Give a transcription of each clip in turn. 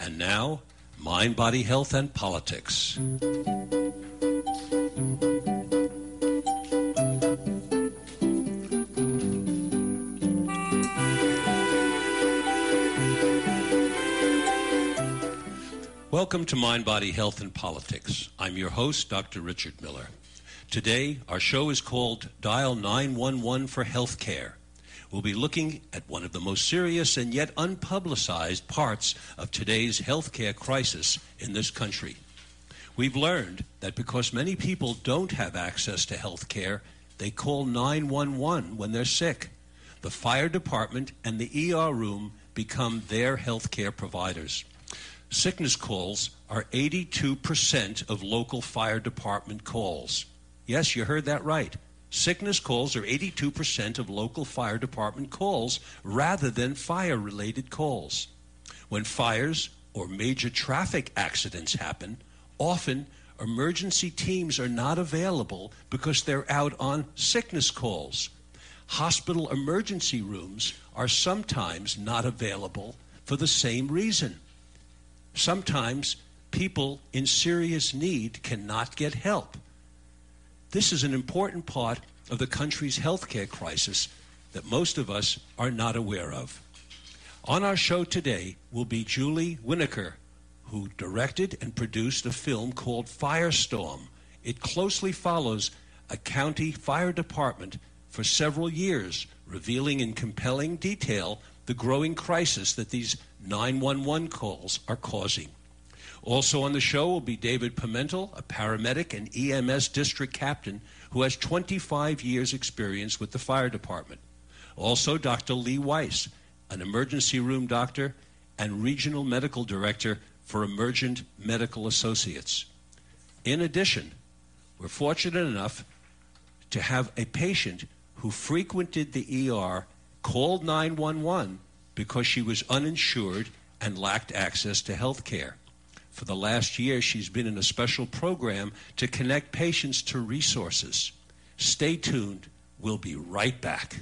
And now, Mind, Body, Health, and Politics. Welcome to Mind, Body, Health, and Politics. I'm your host, Dr. Richard Miller. Today, our show is called Dial 911 for Healthcare. We'll be looking at one of the most serious and yet unpublicized parts of today's healthcare crisis in this country. We've learned that because many people don't have access to health care, they call 911 when they're sick. The fire department and the ER room become their health care providers. Sickness calls are 82% of local fire department calls. Yes, you heard that right. Sickness calls are 82% of local fire department calls rather than fire related calls. When fires or major traffic accidents happen, often emergency teams are not available because they're out on sickness calls. Hospital emergency rooms are sometimes not available for the same reason. Sometimes people in serious need cannot get help. This is an important part of the country's healthcare crisis that most of us are not aware of. On our show today will be Julie Winokur, who directed and produced a film called Firestorm. It closely follows a county fire department for several years, revealing in compelling detail the growing crisis that these 911 calls are causing. Also on the show will be David Pimentel, a paramedic and EMS district captain who has 25 years' experience with the fire department. Also, Dr. Lee Weiss, an emergency room doctor and regional medical director for Emergent Medical Associates. In addition, we're fortunate enough to have a patient who frequented the ER called 911 because she was uninsured and lacked access to health care. For the last year, she's been in a special program to connect patients to resources. Stay tuned. We'll be right back.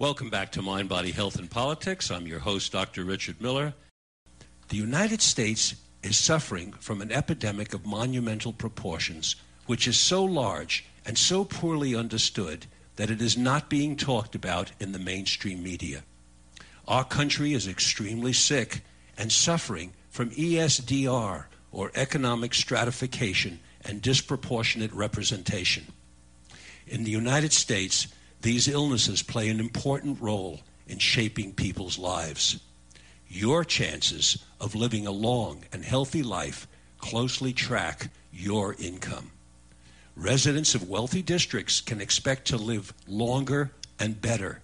Welcome back to Mind, Body, Health, and Politics. I'm your host, Dr. Richard Miller. The United States is suffering from an epidemic of monumental proportions, which is so large and so poorly understood that it is not being talked about in the mainstream media. Our country is extremely sick and suffering from ESDR, or economic stratification and disproportionate representation. In the United States, these illnesses play an important role in shaping people's lives. Your chances of living a long and healthy life closely track your income. Residents of wealthy districts can expect to live longer and better.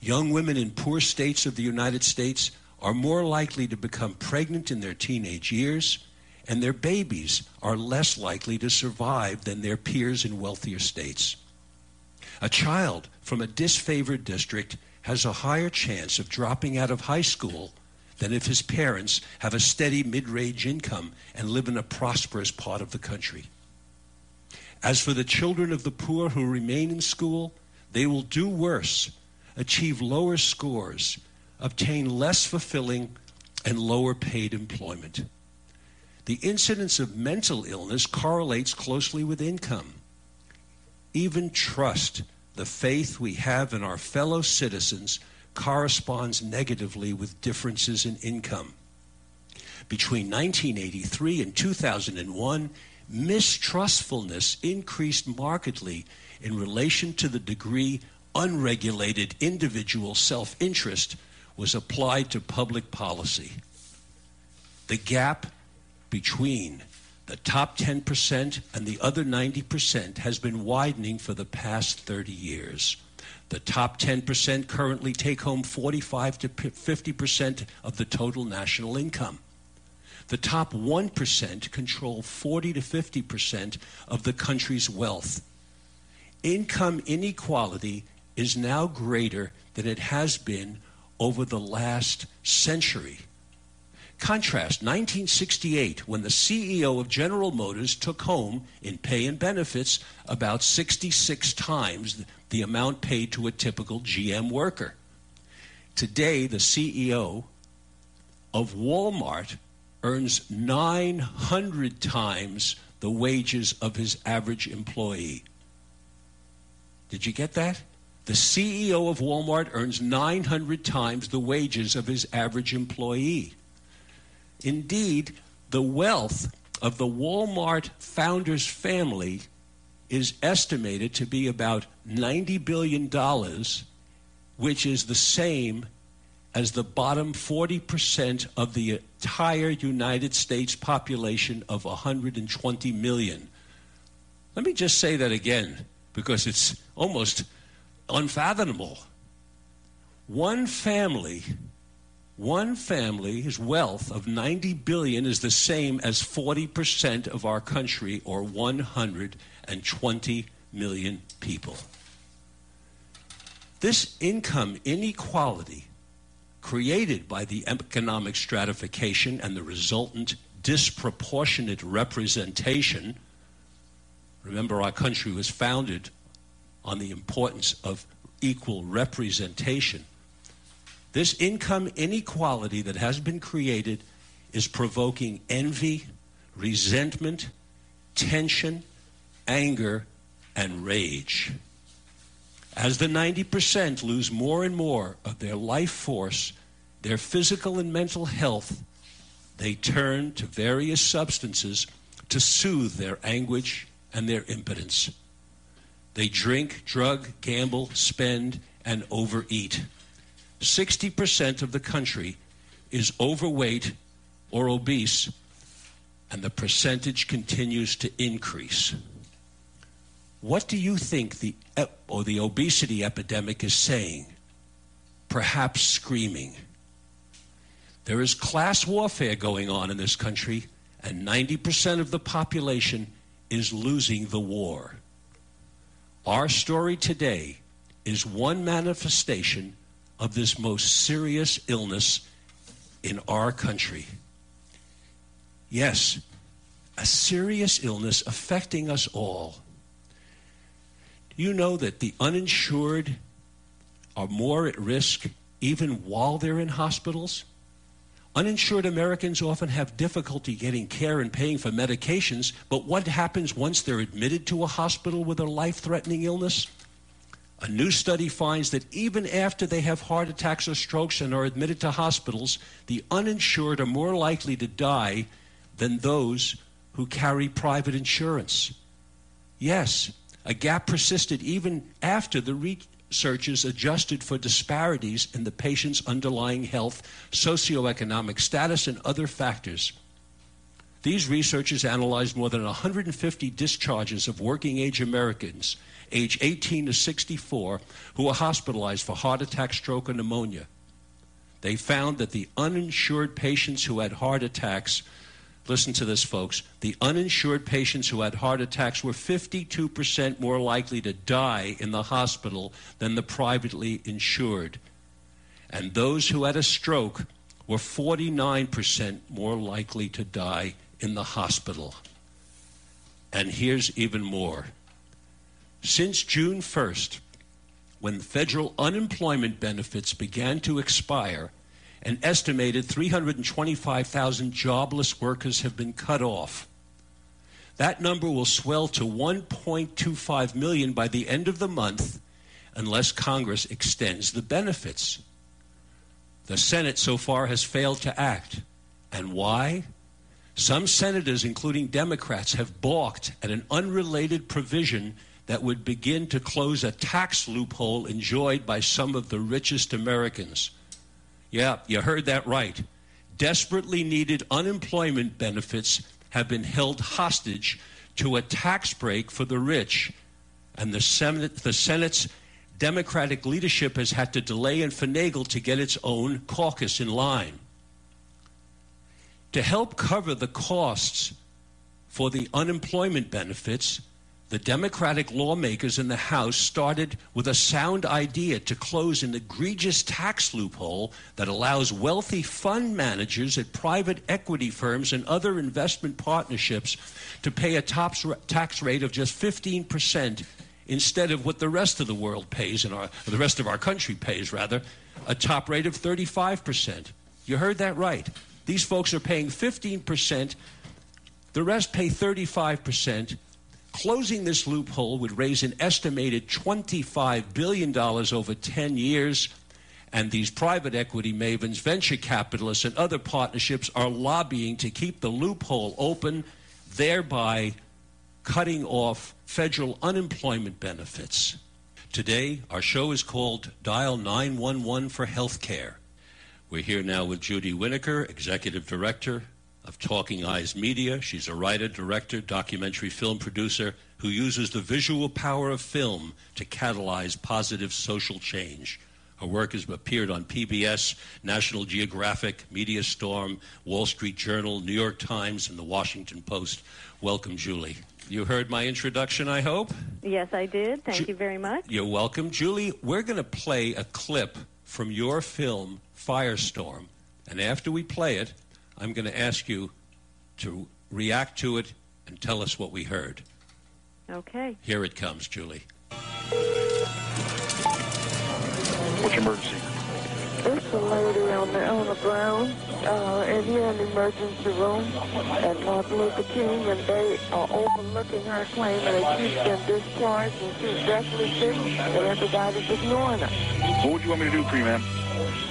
Young women in poor states of the United States are more likely to become pregnant in their teenage years, and their babies are less likely to survive than their peers in wealthier states. A child from a disfavored district has a higher chance of dropping out of high school than if his parents have a steady mid range income and live in a prosperous part of the country. As for the children of the poor who remain in school, they will do worse, achieve lower scores, obtain less fulfilling and lower paid employment. The incidence of mental illness correlates closely with income even trust, the faith we have in our fellow citizens, corresponds negatively with differences in income. Between 1983 and 2001, mistrustfulness increased markedly in relation to the degree unregulated individual self interest was applied to public policy. The gap between the top 10% and the other 90% has been widening for the past 30 years. The top 10% currently take home 45 to 50% of the total national income. The top 1% control 40 to 50% of the country's wealth. income inequality is now greater than it has been over the last century. Contrast 1968, when the CEO of General Motors took home in pay and benefits about 66 times the amount paid to a typical GM worker. Today, the CEO of Walmart earns 900 times the wages of his average employee. Did you get that? The CEO of Walmart earns 900 times the wages of his average employee. Indeed, the wealth of the Walmart founder's family is estimated to be about $90 billion, which is the same as the bottom 40% of the entire United States population of 120 million. Let me just say that again because it's almost unfathomable. One family one family's wealth of 90 billion is the same as 40% of our country or 120 million people. This income inequality created by the economic stratification and the resultant disproportionate representation remember our country was founded on the importance of equal representation this income inequality that has been created is provoking envy, resentment, tension, anger, and rage. As the 90% lose more and more of their life force, their physical and mental health, they turn to various substances to soothe their anguish and their impotence. They drink, drug, gamble, spend, and overeat. 60% of the country is overweight or obese, and the percentage continues to increase. What do you think the or the obesity epidemic is saying? Perhaps screaming. There is class warfare going on in this country, and 90% of the population is losing the war. Our story today is one manifestation of this most serious illness in our country. Yes, a serious illness affecting us all. Do you know that the uninsured are more at risk even while they're in hospitals? Uninsured Americans often have difficulty getting care and paying for medications, but what happens once they're admitted to a hospital with a life threatening illness? A new study finds that even after they have heart attacks or strokes and are admitted to hospitals, the uninsured are more likely to die than those who carry private insurance. Yes, a gap persisted even after the researchers adjusted for disparities in the patient's underlying health, socioeconomic status, and other factors. These researchers analyzed more than 150 discharges of working age Americans age 18 to 64 who were hospitalized for heart attack, stroke, or pneumonia. They found that the uninsured patients who had heart attacks, listen to this, folks, the uninsured patients who had heart attacks were 52% more likely to die in the hospital than the privately insured. And those who had a stroke were 49% more likely to die in the hospital. And here's even more since June 1st, when federal unemployment benefits began to expire, an estimated 325,000 jobless workers have been cut off. That number will swell to 1.25 million by the end of the month unless Congress extends the benefits. The Senate so far has failed to act. And why? Some senators, including Democrats, have balked at an unrelated provision that would begin to close a tax loophole enjoyed by some of the richest Americans. Yeah, you heard that right. Desperately needed unemployment benefits have been held hostage to a tax break for the rich. And the, Senate, the Senate's Democratic leadership has had to delay and finagle to get its own caucus in line. To help cover the costs for the unemployment benefits, The Democratic lawmakers in the House started with a sound idea to close an egregious tax loophole that allows wealthy fund managers at private equity firms and other investment partnerships to pay a top tax rate of just 15% instead of what the rest of the world pays our the rest of our country pays rather a top rate of 35%. You heard that right. These folks are paying 15%, the rest pay 35%. Closing this loophole would raise an estimated $25 billion over 10 years. And these private equity mavens, venture capitalists, and other partnerships are lobbying to keep the loophole open, thereby cutting off federal unemployment benefits. Today, our show is called Dial 911 for Healthcare. We're here now with Judy Winokur, Executive Director of Talking Eyes Media. She's a writer, director, documentary film producer who uses the visual power of film to catalyze positive social change. Her work has appeared on PBS, National Geographic, Media Storm, Wall Street Journal, New York Times, and the Washington Post. Welcome, Julie. You heard my introduction, I hope? Yes, I did. Thank Ju- you very much. You're welcome. Julie, we're going to play a clip from your film, Firestorm. And after we play it, I'm going to ask you to react to it and tell us what we heard. Okay. Here it comes, Julie. What's your emergency? It's a lady on the on the ground, uh, and here in the emergency room at Martin Luther King, and they are overlooking her claim that she's been discharged and she's deathly sick, and everybody's ignoring her. What would you want me to do for you, ma'am?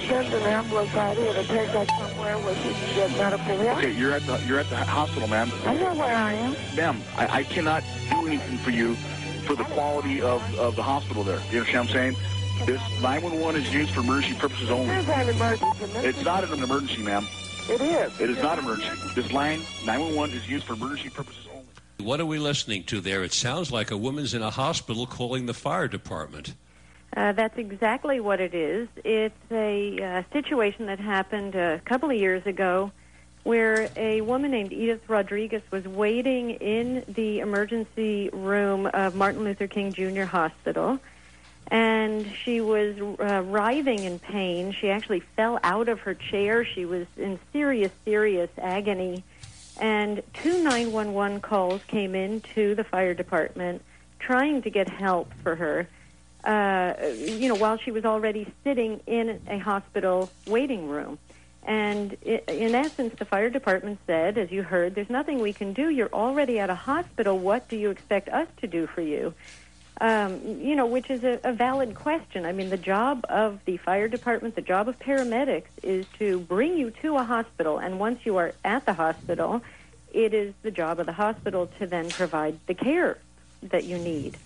Send an ambulance out here to take her somewhere where she can get medical help. Okay, you're at the you're at the hospital, ma'am. I know where I am. Ma'am, I, I cannot do anything for you for the quality of, of the hospital there. You understand what I'm saying? This 911 is used for emergency purposes only. It's an emergency. It's not an emergency, ma'am. It is. It is not emergency. This line 911 is used for emergency purposes only. What are we listening to there? It sounds like a woman's in a hospital calling the fire department. Uh, that's exactly what it is. It's a uh, situation that happened a couple of years ago where a woman named Edith Rodriguez was waiting in the emergency room of Martin Luther King Jr. Hospital and she was uh, writhing in pain. She actually fell out of her chair. She was in serious, serious agony. And two 911 calls came in to the fire department trying to get help for her. Uh, you know, while she was already sitting in a hospital waiting room. And in essence, the fire department said, as you heard, there's nothing we can do. You're already at a hospital. What do you expect us to do for you? um, you know, which is a, a valid question. I mean, the job of the fire department, the job of paramedics is to bring you to a hospital, and once you are at the hospital, it is the job of the hospital to then provide the care that you need.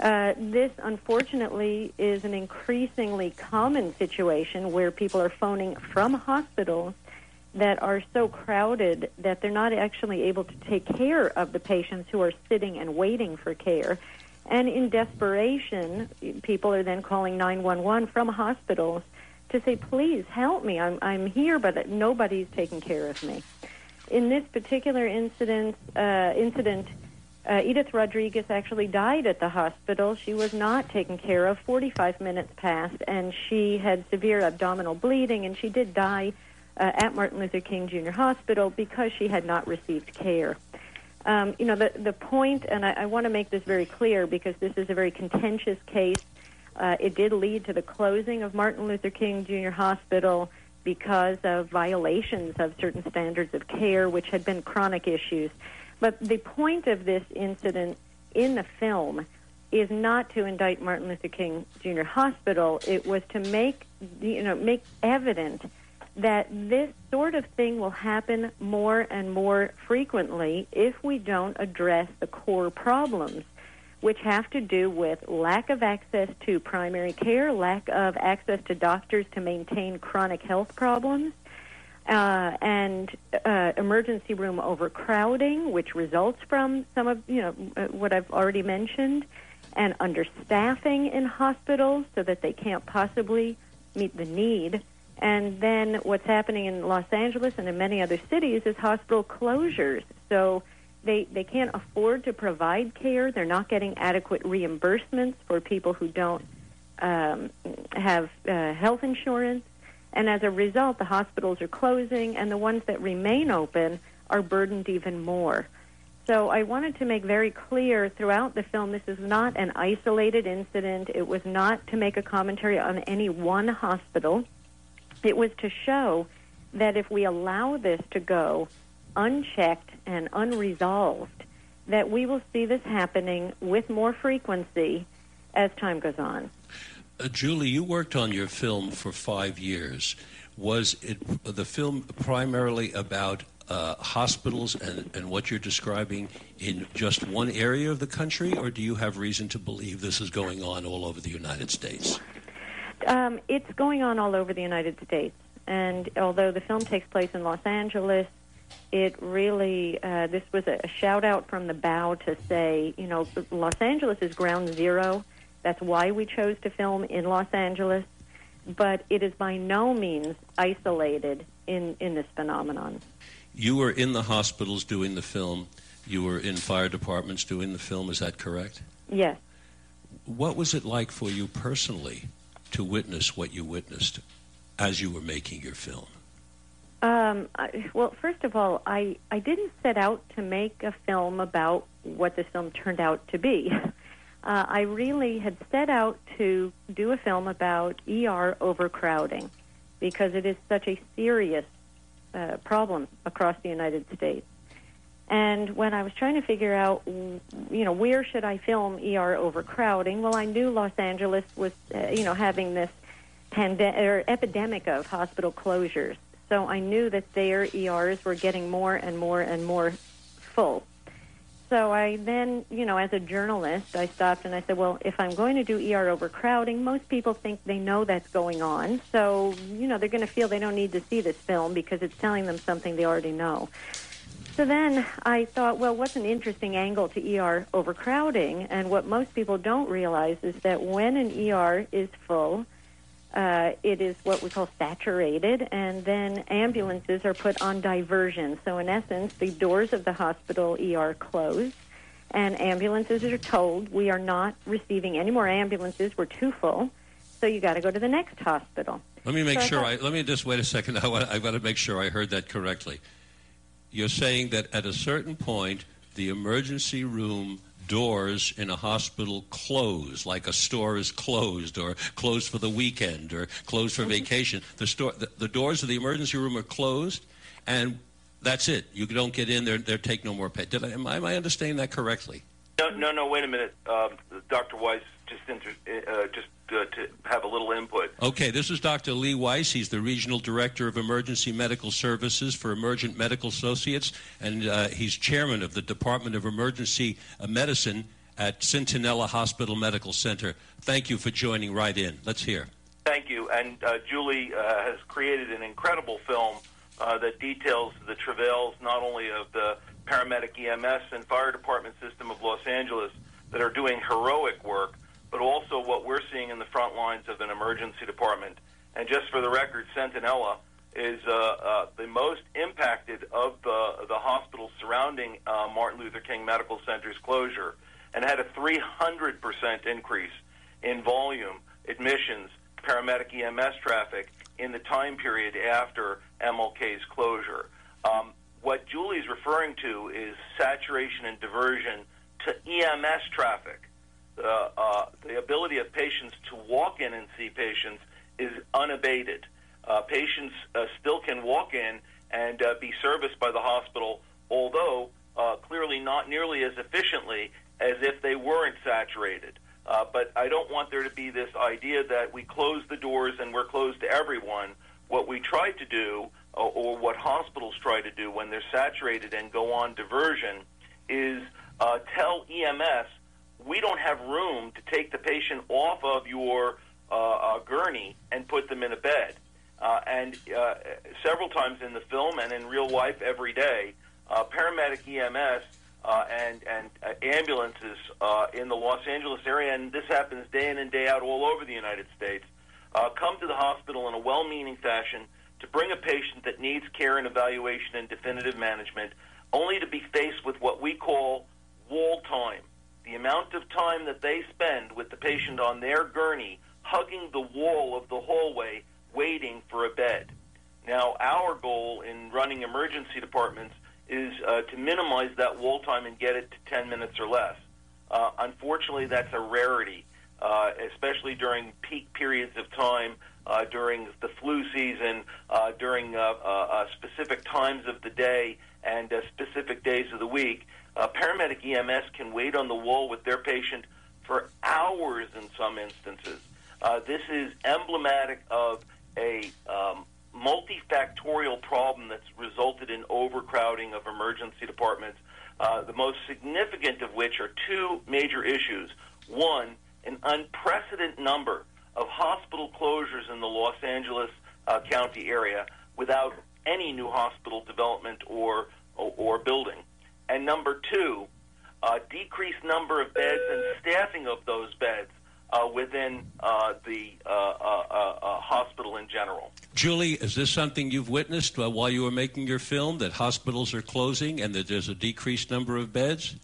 Uh, this, unfortunately, is an increasingly common situation where people are phoning from hospitals that are so crowded that they're not actually able to take care of the patients who are sitting and waiting for care. And in desperation, people are then calling 911 from hospitals to say, please help me. I'm, I'm here, but nobody's taking care of me. In this particular incident, uh, incident uh, Edith Rodriguez actually died at the hospital. She was not taken care of. 45 minutes passed, and she had severe abdominal bleeding, and she did die uh, at Martin Luther King Jr. Hospital because she had not received care. Um, you know, the, the point, and I, I want to make this very clear because this is a very contentious case. Uh, it did lead to the closing of Martin Luther King Jr. Hospital because of violations of certain standards of care, which had been chronic issues. But the point of this incident in the film is not to indict Martin Luther King Jr. Hospital. It was to make you know make evident that this sort of thing will happen more and more frequently if we don't address the core problems, which have to do with lack of access to primary care, lack of access to doctors to maintain chronic health problems, uh, and uh, emergency room overcrowding, which results from some of you know uh, what I've already mentioned, and understaffing in hospitals so that they can't possibly meet the need and then what's happening in Los Angeles and in many other cities is hospital closures. So they they can't afford to provide care. They're not getting adequate reimbursements for people who don't um, have uh, health insurance, and as a result, the hospitals are closing, and the ones that remain open are burdened even more. So I wanted to make very clear throughout the film this is not an isolated incident. It was not to make a commentary on any one hospital. It was to show that if we allow this to go unchecked and unresolved, that we will see this happening with more frequency as time goes on. Uh, Julie, you worked on your film for five years. Was it the film primarily about uh, hospitals and, and what you're describing in just one area of the country, or do you have reason to believe this is going on all over the United States? Um, it's going on all over the United States. And although the film takes place in Los Angeles, it really, uh, this was a, a shout out from the bow to say, you know, Los Angeles is ground zero. That's why we chose to film in Los Angeles. But it is by no means isolated in, in this phenomenon. You were in the hospitals doing the film. You were in fire departments doing the film. Is that correct? Yes. What was it like for you personally to witness what you witnessed as you were making your film? Um, I, well, first of all, I, I didn't set out to make a film about what the film turned out to be. Uh, I really had set out to do a film about ER overcrowding because it is such a serious uh, problem across the United States. And when I was trying to figure out, you know, where should I film ER overcrowding? Well, I knew Los Angeles was, uh, you know, having this pandemic or epidemic of hospital closures. So I knew that their ERs were getting more and more and more full. So I then, you know, as a journalist, I stopped and I said, well, if I'm going to do ER overcrowding, most people think they know that's going on. So, you know, they're going to feel they don't need to see this film because it's telling them something they already know. So then I thought, well, what's an interesting angle to ER overcrowding? And what most people don't realize is that when an ER is full, uh, it is what we call saturated, and then ambulances are put on diversion. So, in essence, the doors of the hospital ER close, and ambulances are told we are not receiving any more ambulances. We're too full, so you got to go to the next hospital. Let me make So I sure. I, let me just wait a second. I want, I've got to make sure I heard that correctly. You're saying that at a certain point, the emergency room doors in a hospital close, like a store is closed, or closed for the weekend, or closed for vacation. The, store, the, the doors of the emergency room are closed, and that's it. You don't get in there. They take no more pay. Did I, am, I, am I understanding that correctly? No, no, no. Wait a minute, um, Dr. Weiss. Just inter- uh, just uh, to have a little input. Okay, this is Dr. Lee Weiss. He's the Regional Director of Emergency Medical Services for Emergent Medical Associates, and uh, he's Chairman of the Department of Emergency uh, Medicine at Centinela Hospital Medical Center. Thank you for joining right in. Let's hear. Thank you. And uh, Julie uh, has created an incredible film uh, that details the travails not only of the paramedic EMS and fire department system of Los Angeles that are doing heroic work, but also what we're seeing in the front lines of an emergency department. And just for the record, Centinela is uh, uh, the most impacted of the, the hospitals surrounding uh, Martin Luther King Medical Center's closure and had a 300% increase in volume, admissions, paramedic EMS traffic in the time period after MLK's closure. Um, what Julie's referring to is saturation and diversion to EMS traffic. Uh, uh, the ability of patients to walk in and see patients is unabated. Uh, patients uh, still can walk in and uh, be serviced by the hospital, although uh, clearly not nearly as efficiently as if they weren't saturated. But I don't want there to be this idea that we close the doors and we're closed to everyone. What we try to do, or, what hospitals try to do when they're saturated and go on diversion, is tell EMS we don't have room to take the patient off of your uh, uh, gurney and put them in a bed. Uh, and uh, several times in the film and in real life every day, uh, paramedic EMS uh, and and uh, ambulances uh, in the Los Angeles area, and this happens day in and day out all over the United States, uh, come to the hospital in a well-meaning fashion to bring a patient that needs care and evaluation and definitive management, only to be faced with what we call wall time. The amount of time that they spend with the patient on their gurney, hugging the wall of the hallway, waiting for a bed. Now, our goal in running emergency departments is uh, to minimize that wall time and get it to 10 minutes or less. Uh, unfortunately, that's a rarity, uh, especially during peak periods of time, uh, during the flu season, uh, during uh, specific times of the day and specific days of the week. Uh, paramedic EMS can wait on the wall with their patient for hours in some instances. Uh, this is emblematic of a um, multifactorial problem that's resulted in overcrowding of emergency departments, uh, the most significant of which are two major issues. One, an unprecedented number of hospital closures in the Los Angeles uh, County area without any new hospital development or, or, or building. And number two, a decreased number of beds and staffing of those beds uh, within uh, the uh, uh, uh, uh, hospital in general. Julie, is this something you've witnessed uh, while you were making your film that hospitals are closing and that there's a decreased number of beds?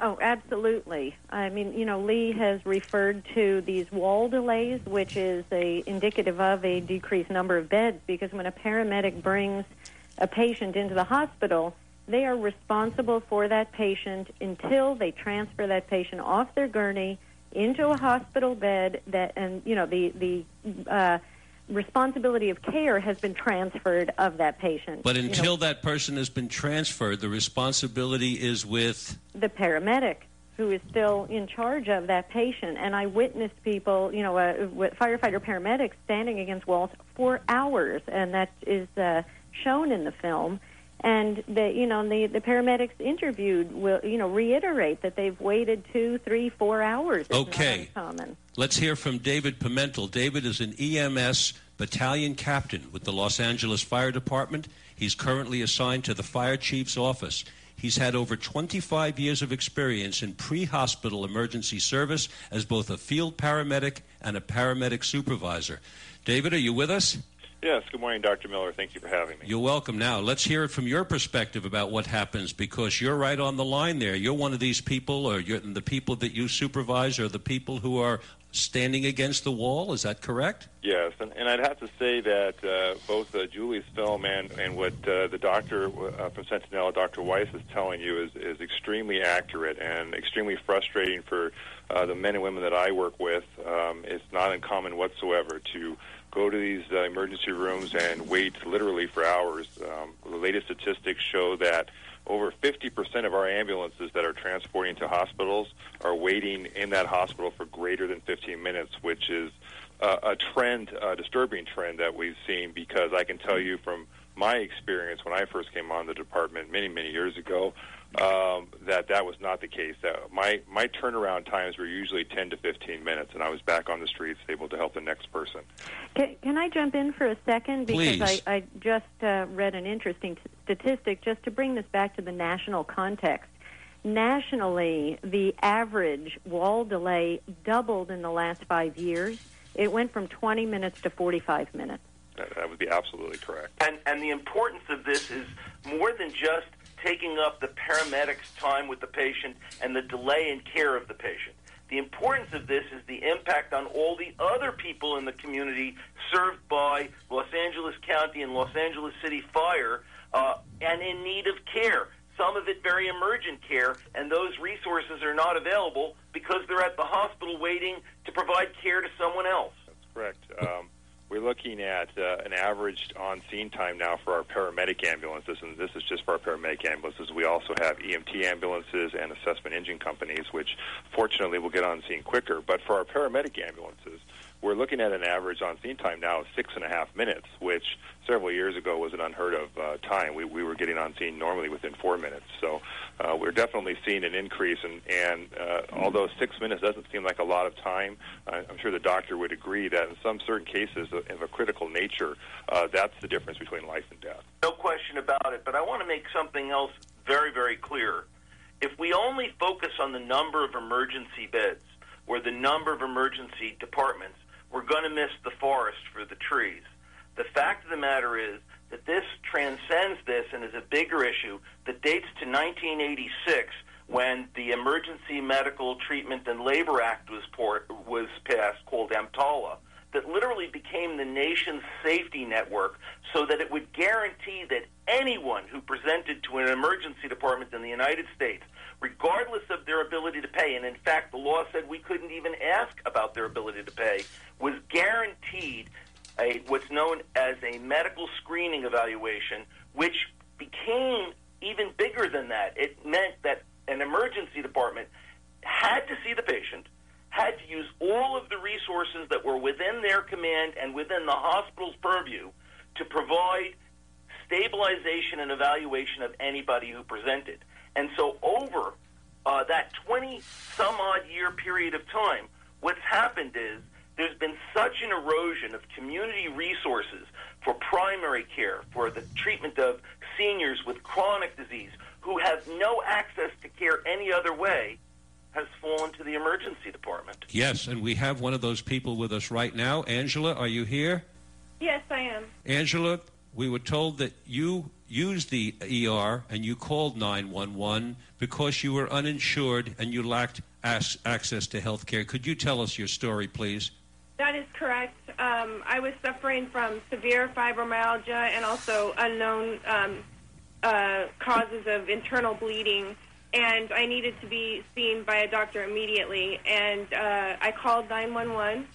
Oh, absolutely. I mean, you know, Lee has referred to these wall delays, which is a indicative of a decreased number of beds because when a paramedic brings a patient into the hospital, they are responsible for that patient until they transfer that patient off their gurney into a hospital bed that and you know the the uh, responsibility of care has been transferred of that patient. But You know, until that person has been transferred, the responsibility is with. the paramedic who is still in charge of that patient. And I witnessed people, you know, uh, firefighter paramedics standing against walls for hours, and that is uh, shown in the film. And the, you know, the the paramedics interviewed will, you know, reiterate that they've waited two, three, four hours. It's Okay. Let's hear from David Pimentel. David is an EMS battalion captain with the Los Angeles Fire Department. He's currently assigned to the fire chief's office. He's had over 25 years of experience in pre hospital emergency service as both a field paramedic and a paramedic supervisor. David, are you with us? Yes, good morning, Dr. Miller. Thank you for having me. You're welcome. Now, let's hear it from your perspective about what happens because you're right on the line there. You're one of these people, or you're, the people that you supervise are the people who are standing against the wall. Is that correct? Yes, and, and I'd have to say that uh, both uh, Julie's film and, and what uh, the doctor uh, from Centinela, Dr. Weiss, is telling you is, is extremely accurate and extremely frustrating for uh, the men and women that I work with. Um, it's not uncommon whatsoever to go to these uh, emergency rooms and wait literally for hours. Um, the latest statistics show that over 50% of our ambulances that are transporting to hospitals are waiting in that hospital for greater than 15 minutes, which is uh, a trend, a disturbing trend that we've seen because I can tell you from my experience when I first came on the department many, many years ago, um, that that was not the case. That my my turnaround times were usually 10 to 15 minutes, and I was back on the streets able to help the next person. Can, can I jump in for a second? Because Please. I, I just uh, read an interesting t- statistic just to bring this back to the national context. Nationally, the average wall delay doubled in the last five years. It went from 20 minutes to 45 minutes. That, that would be absolutely correct. And, and the importance of this is more than just taking up the paramedic's time with the patient and the delay in care of the patient. The importance of this is the impact on all the other people in the community served by Los Angeles County and Los Angeles City Fire uh, and in need of care. Some of it very emergent care, and those resources are not available because they're at the hospital waiting to provide care to someone else. That's correct. Um, we're looking at uh, an average on-scene time now for our paramedic ambulances, and this is just for our paramedic ambulances. We also have EMT ambulances and assessment engine companies, which fortunately will get on scene quicker. But for our paramedic ambulances, we're looking at an average on-scene time now of six and a half minutes, which several years ago was an unheard of uh, time. We, we were getting on scene normally within four minutes. So uh, we're definitely seeing an increase. And, and uh, although six minutes doesn't seem like a lot of time, I'm sure the doctor would agree that in some certain cases of, of a critical nature, uh, that's the difference between life and death. No question about it. But I want to make something else very, very clear. If we only focus on the number of emergency beds or the number of emergency departments, we're going to miss the forest for the trees. The fact of the matter is that this transcends this and is a bigger issue that dates to 1986 when the Emergency Medical Treatment and Labor Act was, port, was passed, called EMTALA, that literally became the nation's safety network so that it would guarantee that anyone who presented to an emergency department in the United States, regardless of their ability to pay, and in fact the law said we couldn't even ask about their ability to pay, was guaranteed a, what's known as a medical screening evaluation, which became even bigger than that. It meant that an emergency department had to see the patient, had to use all of the resources that were within their command and within the hospital's purview to provide stabilization and evaluation of anybody who presented. And so, over uh, that 20 some odd year period of time, what's happened is there's been such an erosion of community resources for primary care, for the treatment of seniors with chronic disease who have no access to care any other way, has fallen to the emergency department. Yes, and we have one of those people with us right now. Angela, are you here? Yes, I am. Angela, we were told that you used the ER and you called 911 because you were uninsured and you lacked as- access to health care. Could you tell us your story, please? That is correct. Um, I was suffering from severe fibromyalgia and also unknown um, uh, causes of internal bleeding, and I needed to be seen by a doctor immediately. And uh, I called 911.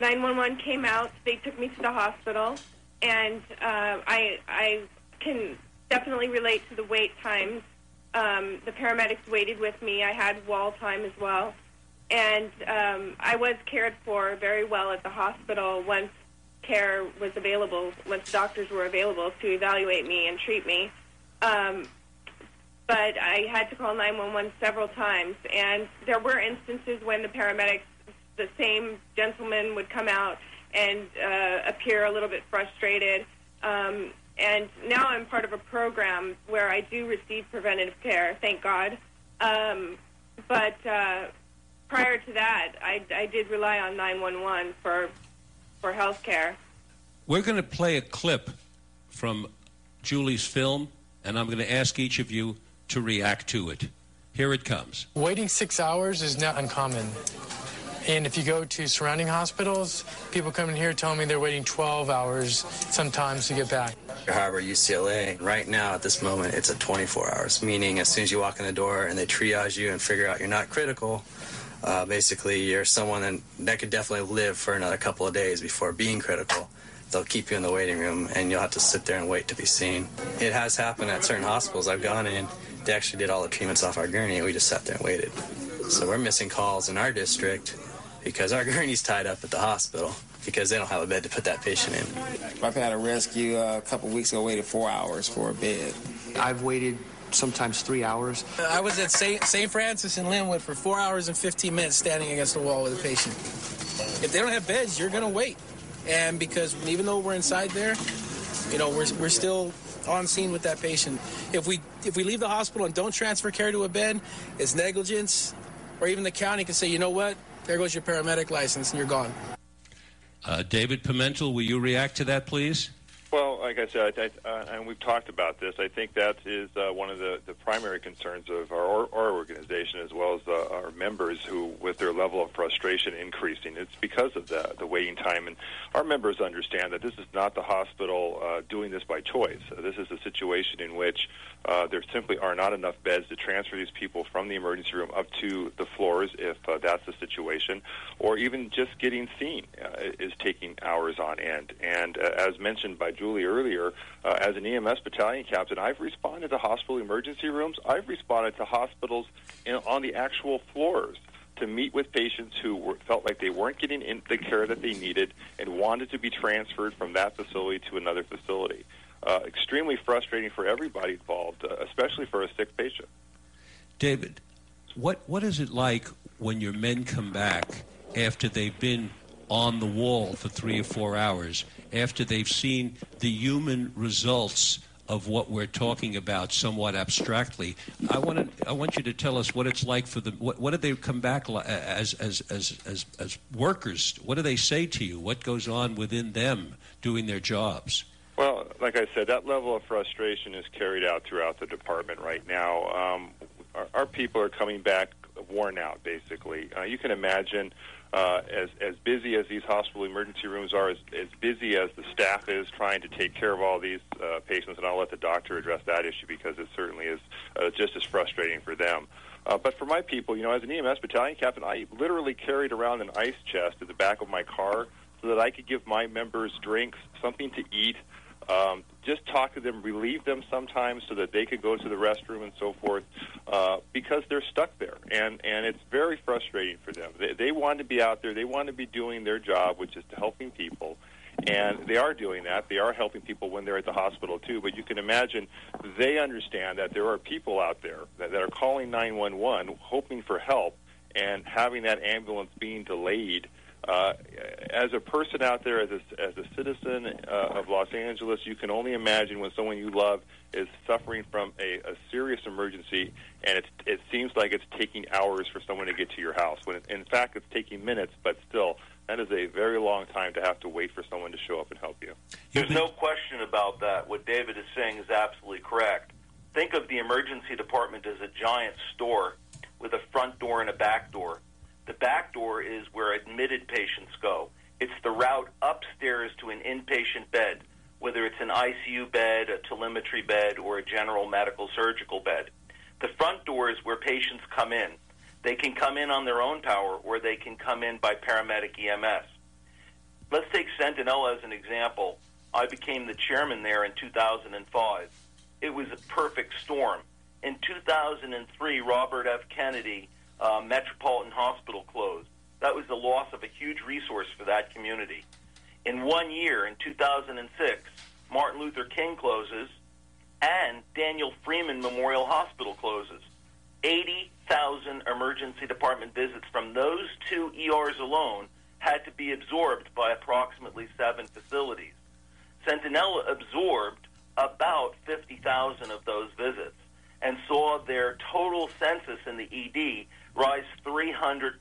911 came out. They took me to the hospital, and uh, I I can definitely relate to the wait times. Um, the paramedics waited with me. I had wall time as well and um, I was cared for very well at the hospital once care was available, once doctors were available to evaluate me and treat me. Um, but I had to call 911 several times, and there were instances when the paramedics, the same gentleman, would come out and uh, appear a little bit frustrated. Um, and now I'm part of a program where I do receive preventative care, thank God. Um, but uh, prior to that, I, I did rely on 911 for for health care. We're going to play a clip from Julie's film, and I'm going to ask each of you to react to it. Here it comes. Waiting six hours is not uncommon. And if you go to surrounding hospitals, people come in here telling me they're waiting 12 hours sometimes to get back. Harbor, UCLA, right now at this moment, it's at 24 hours, meaning as soon as you walk in the door and they triage you and figure out you're not critical, uh, basically you're someone that, that could definitely live for another couple of days before being critical. They'll keep you in the waiting room and you'll have to sit there and wait to be seen. It has happened at certain hospitals I've gone in. They actually did all the treatments off our gurney and we just sat there and waited. So we're missing calls in our district because our gurney's tied up at the hospital because they don't have a bed to put that patient in. I've had a rescue uh, a couple weeks ago, waited four hours for a bed. I've waited sometimes three hours. I was at St. St. Francis in Lynwood for four hours and 15 minutes standing against the wall with a patient. If they don't have beds, you're going to wait. And because even though we're inside there, you know, we're, we're still on scene with that patient. If we if we leave the hospital and don't transfer care to a bed, it's negligence, or even the county can say, you know what, there goes your paramedic license and you're gone. Uh, David Pimentel, will you react to that, please? Well, like I said, I, uh, and we've talked about this, I think that is uh, one of the, the primary concerns of our, our as well as uh, our members who, with their level of frustration increasing, it's because of the, the waiting time. And our members understand that this is not the hospital uh, doing this by choice. This is a situation in which uh, there simply are not enough beds to transfer these people from the emergency room up to the floors if uh, that's the situation, or even just getting seen uh, is taking hours on end. And uh, as mentioned by Julie earlier, uh, as an EMS battalion captain, I've responded to hospital emergency rooms. I've responded to hospitals in, on the actual floors to meet with patients who were, felt like they weren't getting in the care that they needed and wanted to be transferred from that facility to another facility. Uh, extremely frustrating for everybody involved, uh, especially for a sick patient. David, what what is it like when your men come back after they've been on the wall for three or four hours, after they've seen the human results of what we're talking about somewhat abstractly. I want to, I want you to tell us what it's like for them. What, what do they come back li- as, as, as, as, as workers? What do they say to you? What goes on within them doing their jobs? Well, like I said, that level of frustration is carried out throughout the department right now. Um, our, our people are coming back worn out, basically. Uh, you can imagine uh, as as busy as these hospital emergency rooms are, as, as busy as the staff is trying to take care of all these uh, patients, and I'll let the doctor address that issue because it certainly is uh, just as frustrating for them. Uh, but for my people, you know, as an EMS battalion captain, I literally carried around an ice chest at the back of my car so that I could give my members drinks, something to eat, um, just talk to them, relieve them sometimes so that they could go to the restroom and so forth, uh, because they're stuck there, and and it's very frustrating for them. They, they want to be out there, they want to be doing their job, which is to helping people, and they are doing that. They are helping people when they're at the hospital too. But you can imagine they understand that there are people out there that, that are calling 911, hoping for help, and having that ambulance being delayed uh, as a person out there, as a, as a citizen uh, of Los Angeles, you can only imagine when someone you love is suffering from a, a serious emergency, and it's, it seems like it's taking hours for someone to get to your house. When in fact it's taking minutes, but still, that is a very long time to have to wait for someone to show up and help you. There's no question about that. What David is saying is absolutely correct. Think of the emergency department as a giant store with a front door and a back door the back door is where admitted patients go. It's the route upstairs to an inpatient bed, whether it's an ICU bed, a telemetry bed, or a general medical surgical bed. The front door is where patients come in. They can come in on their own power or they can come in by paramedic EMS. Let's take Centinela as an example. I became the chairman there in 2005. It was a perfect storm. In 2003, Robert F. Kennedy uh, Metropolitan Hospital closed. That was the loss of a huge resource for that community. In one year, in 2006, Martin Luther King closes and Daniel Freeman Memorial Hospital closes. 80,000 emergency department visits from those two ERs alone had to be absorbed by approximately seven facilities. Centinela absorbed about 50,000 of those visits and saw their total census in the ED rise 300%.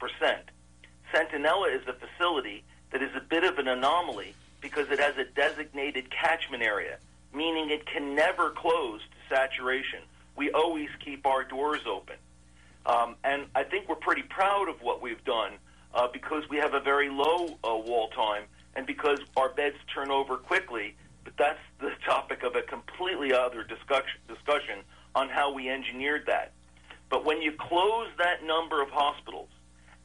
Centinela is a facility that is a bit of an anomaly because it has a designated catchment area, meaning it can never close to saturation. We always keep our doors open. Um, and I think we're pretty proud of what we've done uh, because we have a very low uh, wall time and because our beds turn over quickly. But that's the topic of a completely other discussion, discussion on how we engineered that. But when you close that number of hospitals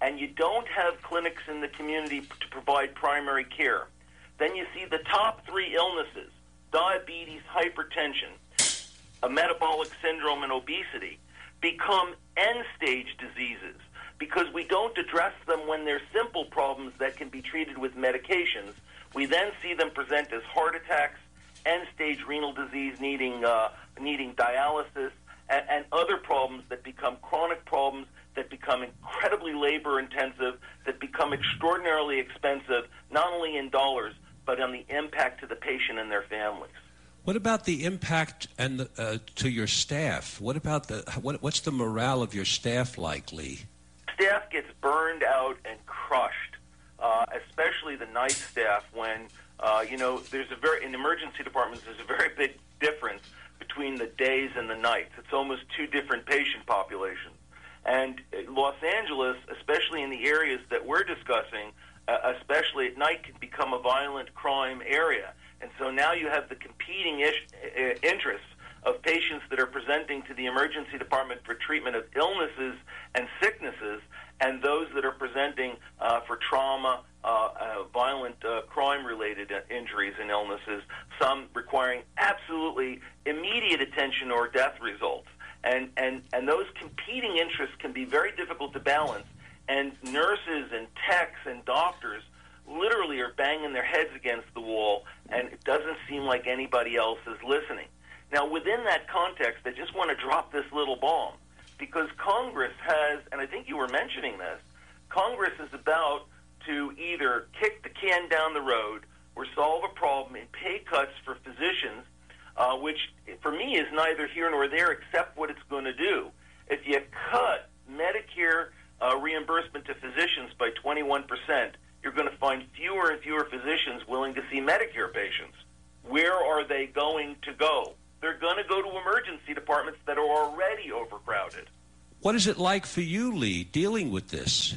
and you don't have clinics in the community to provide primary care, then you see the top three illnesses diabetes, hypertension, a metabolic syndrome, and obesity become end stage diseases because we don't address them when they're simple problems that can be treated with medications. We then see them present as heart attacks, end stage renal disease needing, uh, needing dialysis, and, and other problems that become chronic problems that become incredibly labor intensive, that become extraordinarily expensive, not only in dollars, but on the impact to the patient and their families. What about the impact and the, uh, to your staff? What about the what, what's the morale of your staff like, Lee? Staff gets burned out and crushed, uh, especially the night staff. When uh, you know there's a very in emergency departments there's a very big difference between the days and the nights. It's almost two different patient populations. And Los Angeles, especially in the areas that we're discussing, uh, especially at night, can become a violent crime area. And so now you have the competing ish, uh, interests of patients that are presenting to the emergency department for treatment of illnesses and sicknesses, and those that are presenting uh, for trauma, uh, uh, violent uh, crime-related uh, injuries and illnesses, some requiring absolutely immediate attention or death results. And, and, and those competing interests can be very difficult to balance. And nurses and techs and doctors literally are banging their heads against the wall, and it doesn't seem like anybody else is listening. Now, within that context, I just want to drop this little bomb because Congress has, and I think you were mentioning this, Congress is about to either kick the can down the road or solve a problem in pay cuts for physicians, uh, which for me is neither here nor there except what it's going to do. If you cut Medicare uh, reimbursement to physicians by 21%, you're going to find fewer and fewer physicians willing to see Medicare patients. where are they going to go? They're going to go to emergency departments that are already overcrowded. What is it like for you, Lee, dealing with this?